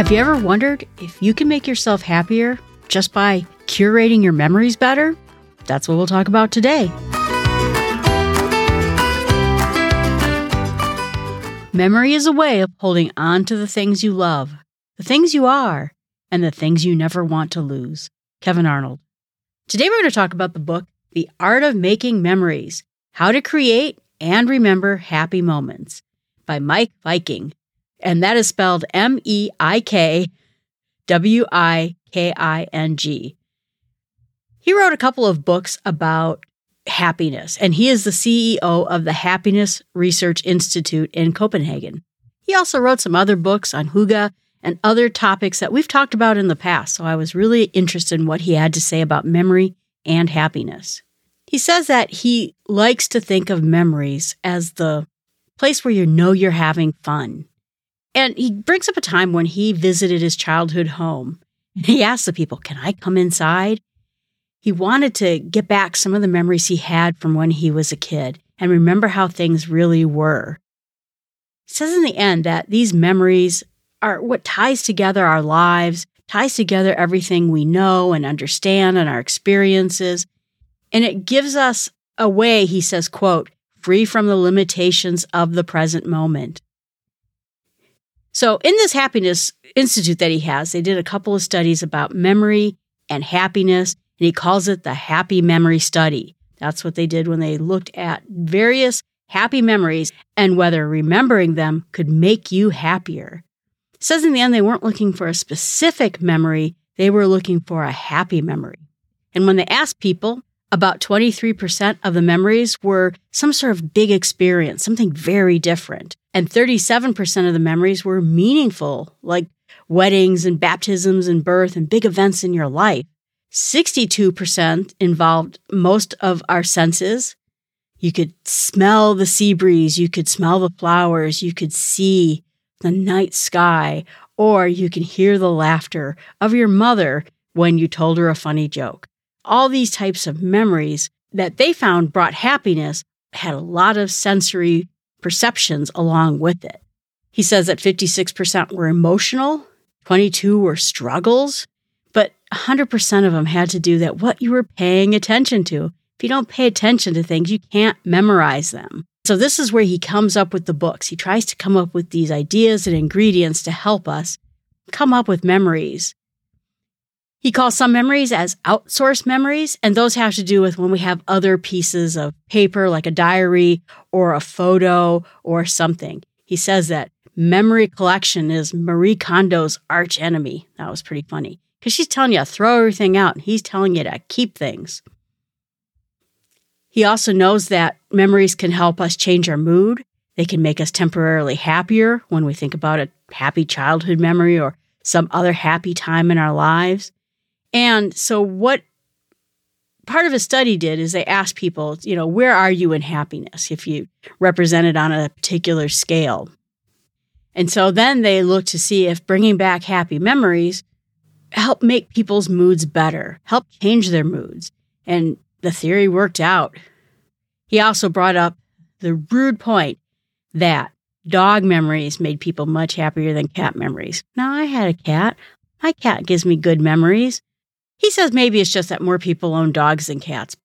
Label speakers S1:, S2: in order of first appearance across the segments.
S1: Have you ever wondered if you can make yourself happier just by curating your memories better? That's what we'll talk about today. Memory is a way of holding on to the things you love, the things you are, and the things you never want to lose. Kevin Arnold. Today we're going to talk about the book, The Art of Making Memories How to Create and Remember Happy Moments by Meik Wiking. And that is spelled M E I K W I K I N G. He wrote a couple of books about happiness, and he is the CEO of the Happiness Research Institute in Copenhagen. He also wrote some other books on hygge and other topics that we've talked about in the past, so I was really interested in what he had to say about memory and happiness. He says that he likes to think of memories as the place where you know you're having fun. And he brings up a time when he visited his childhood home. He asked the people, Can I come inside? He wanted to get back some of the memories he had from when he was a kid and remember how things really were. He says in the end that these memories are what ties together our lives, ties together everything we know and understand and our experiences. And it gives us a way, he says, quote, free from the limitations of the present moment. So in this happiness institute that he has, they did a couple of studies about memory and happiness and he calls it the happy memory study. That's what they did when they looked at various happy memories and whether remembering them could make you happier. It says in the end they weren't looking for a specific memory, they were looking for a happy memory. And when they asked people, about 23% of the memories were some sort of big experience, something very different. And 37% of the memories were meaningful, like weddings and baptisms and birth and big events in your life. 62% involved most of our senses. You could smell the sea breeze, you could smell the flowers, you could see the night sky, or you can hear the laughter of your mother when you told her a funny joke. All these types of memories that they found brought happiness had a lot of sensory perceptions along with it. He says that 56% were emotional, 22 were struggles, but 100% of them had to do that what you were paying attention to. If you don't pay attention to things, you can't memorize them. So, this is where he comes up with the books. He tries to come up with these ideas and ingredients to help us come up with memories. He calls some memories as outsourced memories, and those have to do with when we have other pieces of paper, like a diary or a photo or something. He says that memory collection is Marie Kondo's arch enemy. That was pretty funny because she's telling you to throw everything out and he's telling you to keep things. He also knows that memories can help us change our mood. They can make us temporarily happier when we think about a happy childhood memory or some other happy time in our lives. And so, what part of a study did is they asked people, you know, where are you in happiness if you represent it on a particular scale? And so then they looked to see if bringing back happy memories help make people's moods better, help change their moods. And the theory worked out. He also brought up the rude point that dog memories made people much happier than cat memories. Now, I had a cat. My cat gives me good memories. He says maybe it's just that more people own dogs than cats.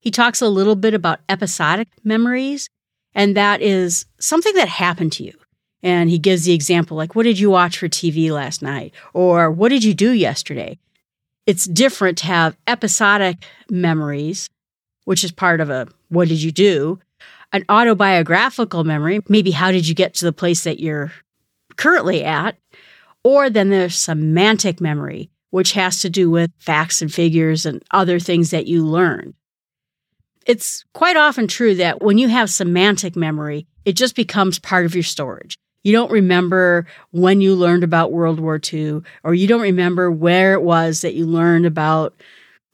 S1: He talks a little bit about episodic memories, and that is something that happened to you. And he gives the example like, what did you watch for TV last night? Or what did you do yesterday? It's different to have episodic memories, which is part of a what did you do? An autobiographical memory, maybe how did you get to the place that you're currently at? Or then there's semantic memory, which has to do with facts and figures and other things that you learned. It's quite often true that when you have semantic memory, it just becomes part of your storage. You don't remember when you learned about World War II, or you don't remember where it was that you learned about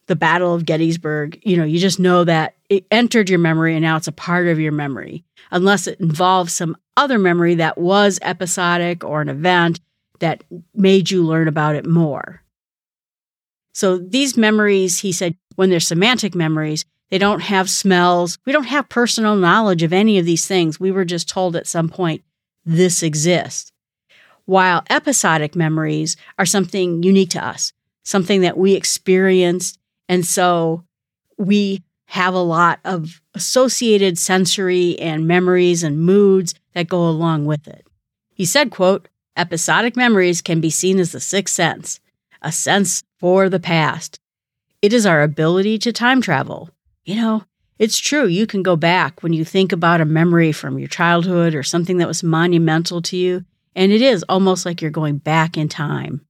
S1: the Battle of Gettysburg. You know, you just know that it entered your memory and now it's a part of your memory, unless it involves some other memory that was episodic or an event that made you learn about it more. So these memories, he said, when they're semantic memories, they don't have smells. We don't have personal knowledge of any of these things. We were just told at some point this exists. while episodic memories are something unique to us, something that we experienced. And so we have a lot of associated sensory and memories and moods that go along with it. He said, quote, episodic memories can be seen as the sixth sense, a sense for the past. It is our ability to time travel. You know, it's true. You can go back when you think about a memory from your childhood or something that was monumental to you, and it is almost like you're going back in time.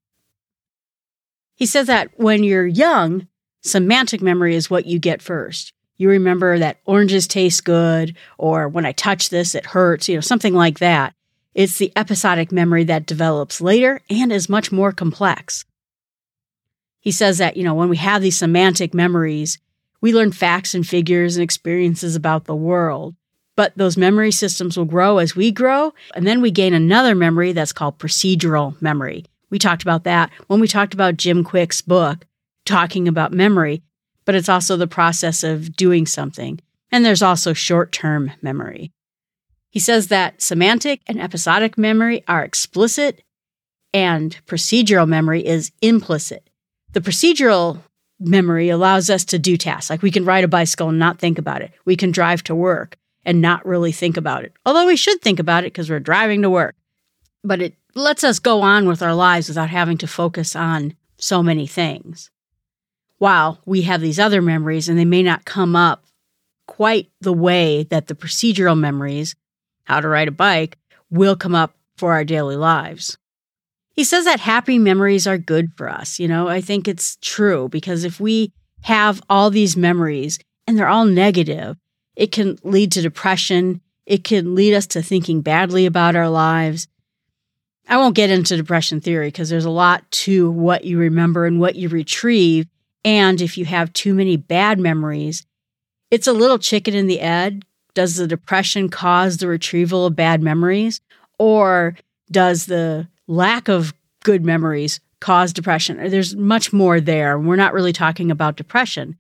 S1: He says that when you're young, semantic memory is what you get first. You remember that oranges taste good, or when I touch this, it hurts, you know, something like that. It's the episodic memory that develops later and is much more complex. He says that, you know, when we have these semantic memories, we learn facts and figures and experiences about the world. But those memory systems will grow as we grow. And then we gain another memory that's called procedural memory. We talked about that when we talked about Jim Kwik's book, talking about memory, but it's also the process of doing something. And there's also short term memory. He says that semantic and episodic memory are explicit and procedural memory is implicit. The procedural memory allows us to do tasks. Like we can ride a bicycle and not think about it. We can drive to work and not really think about it. Although we should think about it because we're driving to work. But it lets us go on with our lives without having to focus on so many things. While we have these other memories and they may not come up quite the way that the procedural memories, how to ride a bike, will come up for our daily lives. He says that happy memories are good for us. You know, I think it's true because if we have all these memories and they're all negative, it can lead to depression. It can lead us to thinking badly about our lives. I won't get into depression theory because there's a lot to what you remember and what you retrieve. And if you have too many bad memories, it's a little chicken in the egg. Does the depression cause the retrieval of bad memories? Or does the lack of good memories cause depression. There's much more there. We're not really talking about depression.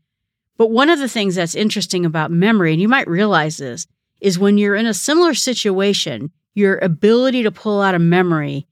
S1: But one of the things that's interesting about memory, and you might realize this, is when you're in a similar situation, your ability to pull out a memory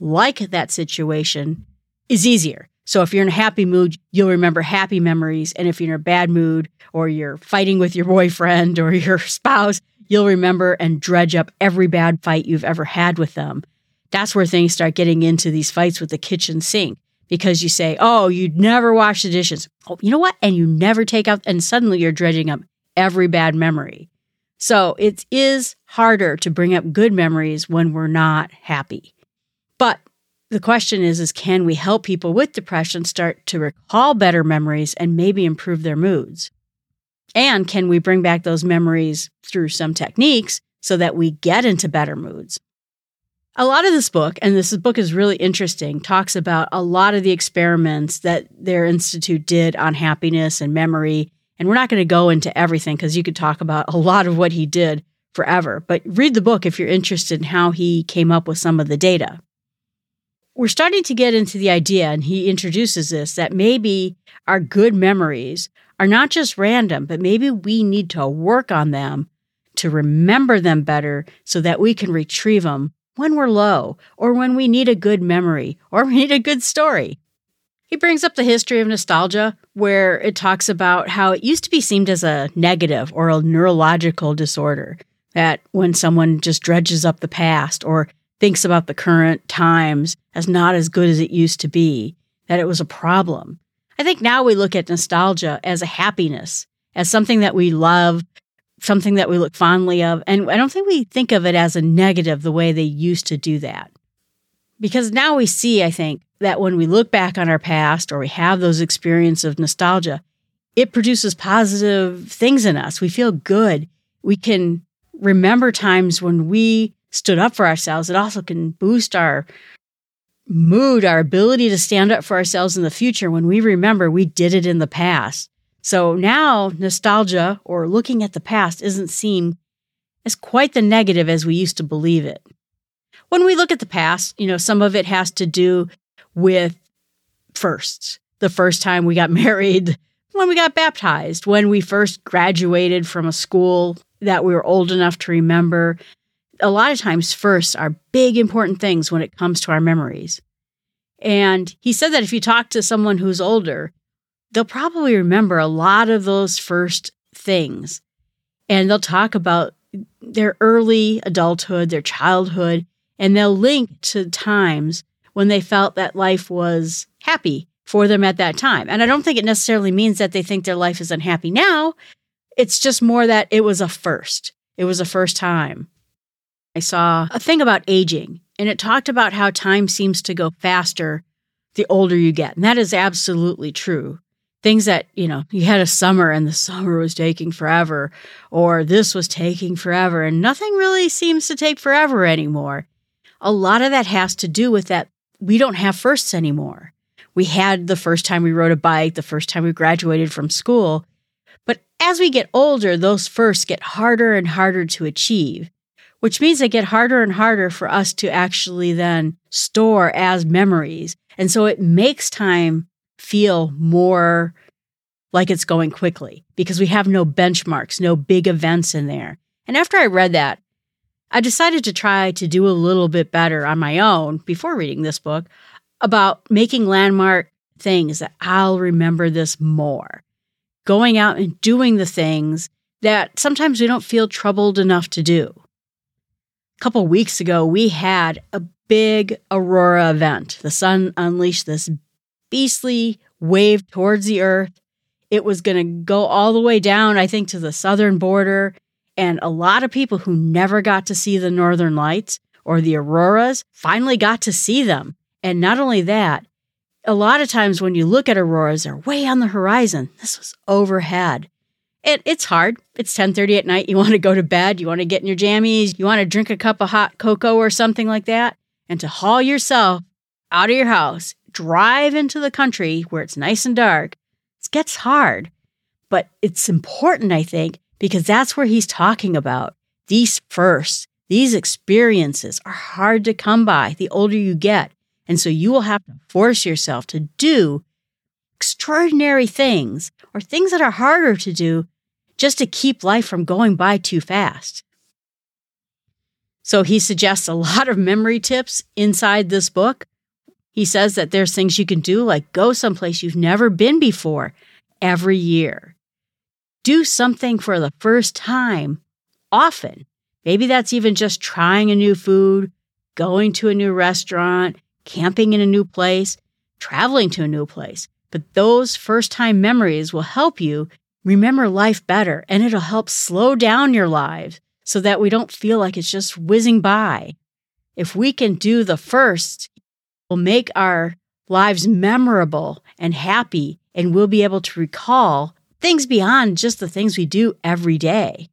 S1: like that situation is easier. So if you're in a happy mood, you'll remember happy memories. And if you're in a bad mood or you're fighting with your boyfriend or your spouse, you'll remember and dredge up every bad fight you've ever had with them that's where things start getting into these fights with the kitchen sink because you say, oh, you'd never wash the dishes. Oh, you know what? And you never take out, and suddenly you're dredging up every bad memory. So it is harder to bring up good memories when we're not happy. But the question is, is can we help people with depression start to recall better memories and maybe improve their moods? And can we bring back those memories through some techniques so that we get into better moods? A lot of this book, and this book is really interesting, talks about a lot of the experiments that their institute did on happiness and memory. And we're not going to go into everything because you could talk about a lot of what he did forever. But read the book if you're interested in how he came up with some of the data. We're starting to get into the idea, and he introduces this, that maybe our good memories are not just random, but maybe we need to work on them to remember them better so that we can retrieve them when we're low, or when we need a good memory, or we need a good story. He brings up the history of nostalgia, where it talks about how it used to be seen as a negative or a neurological disorder. That when someone just dredges up the past or thinks about the current times as not as good as it used to be, that it was a problem. I think now we look at nostalgia as a happiness, as something that we love something that we look fondly of. And I don't think we think of it as a negative the way they used to do that. Because now we see, I think, that when we look back on our past or we have those experiences of nostalgia, it produces positive things in us. We feel good. We can remember times when we stood up for ourselves. It also can boost our mood, our ability to stand up for ourselves in the future when we remember we did it in the past. So now nostalgia or looking at the past isn't seen as quite the negative as we used to believe it. When we look at the past, you know, some of it has to do with firsts. The first time we got married, when we got baptized, when we first graduated from a school that we were old enough to remember. a lot of times firsts are big important things when it comes to our memories. And he said that if you talk to someone who's older, they'll probably remember a lot of those first things. And they'll talk about their early adulthood, their childhood, and they'll link to times when they felt that life was happy for them at that time. And I don't think it necessarily means that they think their life is unhappy now. It's just more that it was a first. It was a first time. I saw a thing about aging, and it talked about how time seems to go faster the older you get. And that is absolutely true. Things that, you know, you had a summer and the summer was taking forever, or this was taking forever, and nothing really seems to take forever anymore. A lot of that has to do with that we don't have firsts anymore. We had the first time we rode a bike, the first time we graduated from school. But as we get older, those firsts get harder and harder to achieve, which means they get harder and harder for us to actually then store as memories. And so it makes time feel more like it's going quickly because we have no benchmarks, no big events in there. And after I read that, I decided to try to do a little bit better on my own before reading this book about making landmark things that I'll remember this more. Going out and doing the things that sometimes we don't feel troubled enough to do. A couple weeks ago, we had a big aurora event. The sun unleashed this beastly wave towards the earth. It was going to go all the way down, I think, to the southern border and a lot of people who never got to see the northern lights or the auroras finally got to see them. And not only that, a lot of times when you look at auroras, they're way on the horizon. This was overhead. It, it's hard. It's 10:30 at night. You want to go to bed. You want to get in your jammies. You want to drink a cup of hot cocoa or something like that. And to haul yourself out of your house, drive into the country where it's nice and dark, it gets hard. But it's important, I think, because that's where he's talking about. These firsts, these experiences are hard to come by the older you get. And so you will have to force yourself to do extraordinary things or things that are harder to do just to keep life from going by too fast. So he suggests a lot of memory tips inside this book. He says that there's things you can do like go someplace you've never been before every year do something for the first time often. Maybe that's even just trying a new food, going to a new restaurant, camping in a new place, traveling to a new place. But those first time memories will help you remember life better and it'll help slow down your lives so that we don't feel like it's just whizzing by. If we can do the first, we'll make our lives memorable and happy, and we'll be able to recall things beyond just the things we do every day.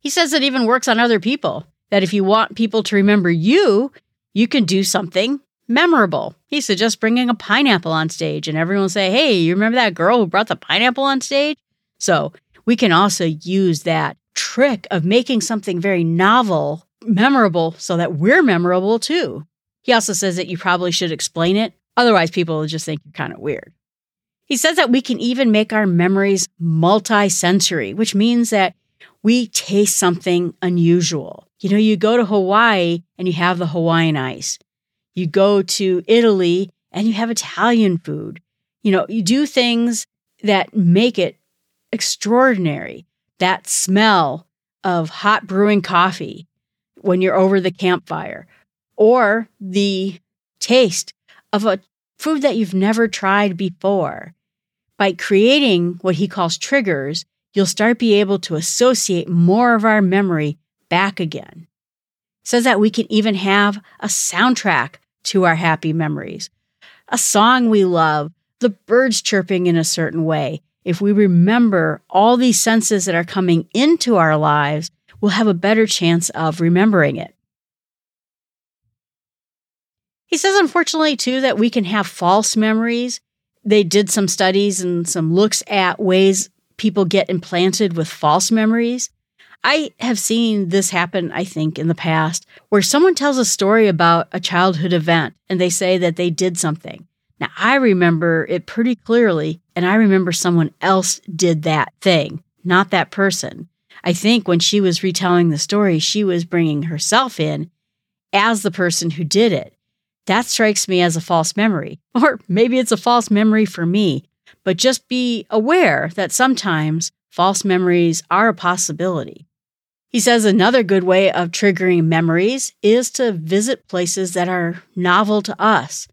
S1: He says it even works on other people, that if you want people to remember you, you can do something memorable. He suggests bringing a pineapple on stage and everyone will say, Hey, you remember that girl who brought the pineapple on stage? So we can also use that trick of making something very novel memorable so that we're memorable too. He also says that you probably should explain it. Otherwise, people will just think you're kind of weird. He says that we can even make our memories multi-sensory, which means that we taste something unusual. You know, you go to Hawaii and you have the Hawaiian ice. You go to Italy and you have Italian food. You know, you do things that make it extraordinary. That smell of hot brewing coffee when you're over the campfire, or the taste of a food that you've never tried before by creating what he calls triggers, you'll start be able to associate more of our memory back again. says that we can even have a soundtrack to our happy memories. A song we love, the birds chirping in a certain way. If we remember all these senses that are coming into our lives, we'll have a better chance of remembering it. He says, unfortunately, too, that we can have false memories they did some studies and some looks at ways people get implanted with false memories. I have seen this happen, I think, in the past, where someone tells a story about a childhood event and they say that they did something. Now, I remember it pretty clearly, and I remember someone else did that thing, not that person. I think when she was retelling the story, she was bringing herself in as the person who did it. That strikes me as a false memory. Or maybe it's a false memory for me. But just be aware that sometimes false memories are a possibility. He says another good way of triggering memories is to visit places that are novel to us.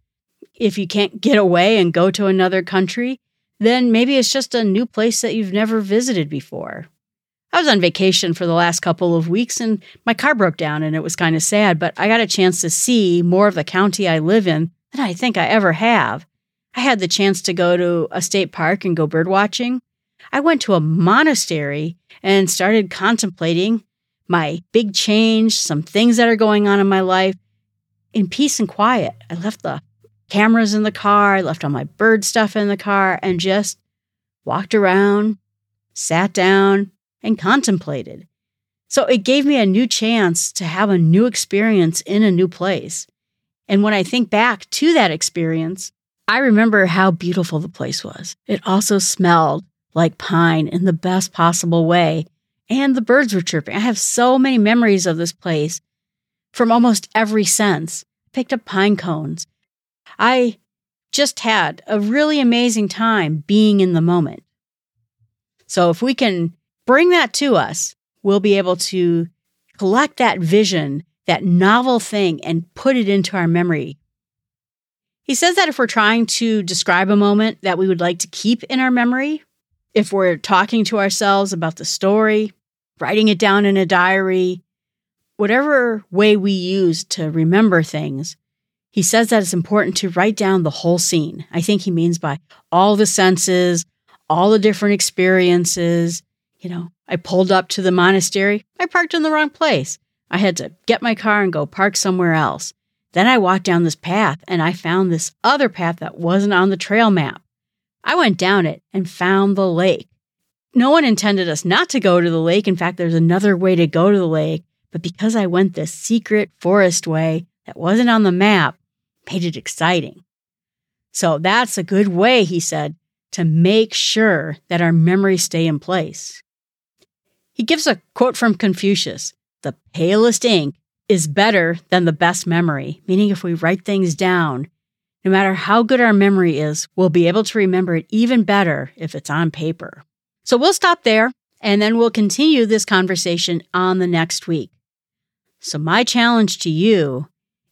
S1: If you can't get away and go to another country, then maybe it's just a new place that you've never visited before. I was on vacation for the last couple of weeks and my car broke down and it was kind of sad, but I got a chance to see more of the county I live in than I think I ever have. I had the chance to go to a state park and go bird watching. I went to a monastery and started contemplating my big change, some things that are going on in my life in peace and quiet. I left the cameras in the car, I left all my bird stuff in the car, and just walked around, sat down, and contemplated. So it gave me a new chance to have a new experience in a new place. And when I think back to that experience, I remember how beautiful the place was. It also smelled like pine in the best possible way. And the birds were chirping. I have so many memories of this place from almost every sense. Picked up pine cones. I just had a really amazing time being in the moment. So if we can bring that to us, we'll be able to collect that vision, that novel thing, and put it into our memory. He says that if we're trying to describe a moment that we would like to keep in our memory, if we're talking to ourselves about the story, writing it down in a diary, whatever way we use to remember things, he says that it's important to write down the whole scene. I think he means by all the senses, all the different experiences. You know, I pulled up to the monastery, I parked in the wrong place. I had to get my car and go park somewhere else. Then I walked down this path and I found this other path that wasn't on the trail map. I went down it and found the lake. No one intended us not to go to the lake. In fact, there's another way to go to the lake. But because I went this secret forest way that wasn't on the map, made it exciting. So that's a good way, he said, to make sure that our memories stay in place. He gives a quote from Confucius The palest ink is better than the best memory, meaning if we write things down, no matter how good our memory is, we'll be able to remember it even better if it's on paper. So we'll stop there and then we'll continue this conversation on the next week. So, my challenge to you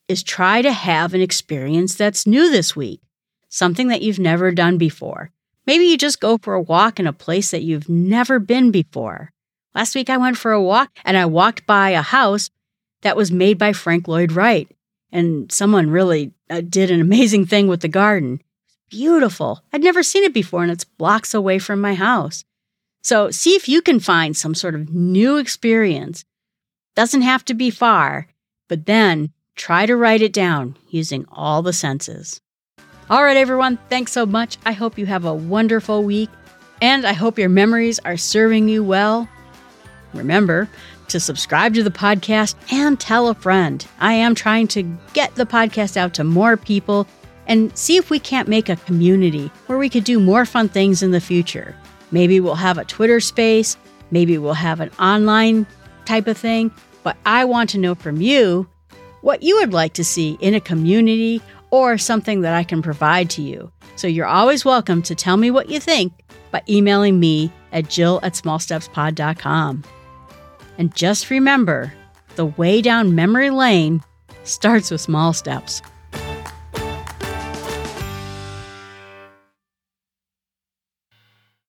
S1: is try to have an experience that's new this week, something that you've never done before. Maybe you just go for a walk in a place that you've never been before. Last week I went for a walk and I walked by a house that was made by Frank Lloyd Wright and someone really uh, did an amazing thing with the garden. Beautiful. I'd never seen it before, and it's blocks away from my house. So see if you can find some sort of new experience. Doesn't have to be far, but then try to write it down using all the senses. All right, everyone, thanks so much. I hope you have a wonderful week, and I hope your memories are serving you well. Remember, to subscribe to the podcast and tell a friend. I am trying to get the podcast out to more people and see if we can't make a community where we could do more fun things in the future. Maybe we'll have a Twitter space, maybe we'll have an online type of thing, but I want to know from you what you would like to see in a community or something that I can provide to you. So you're always welcome to tell me what you think by emailing me at jill at smallstepspod.com. And just remember the way down memory lane starts with small steps.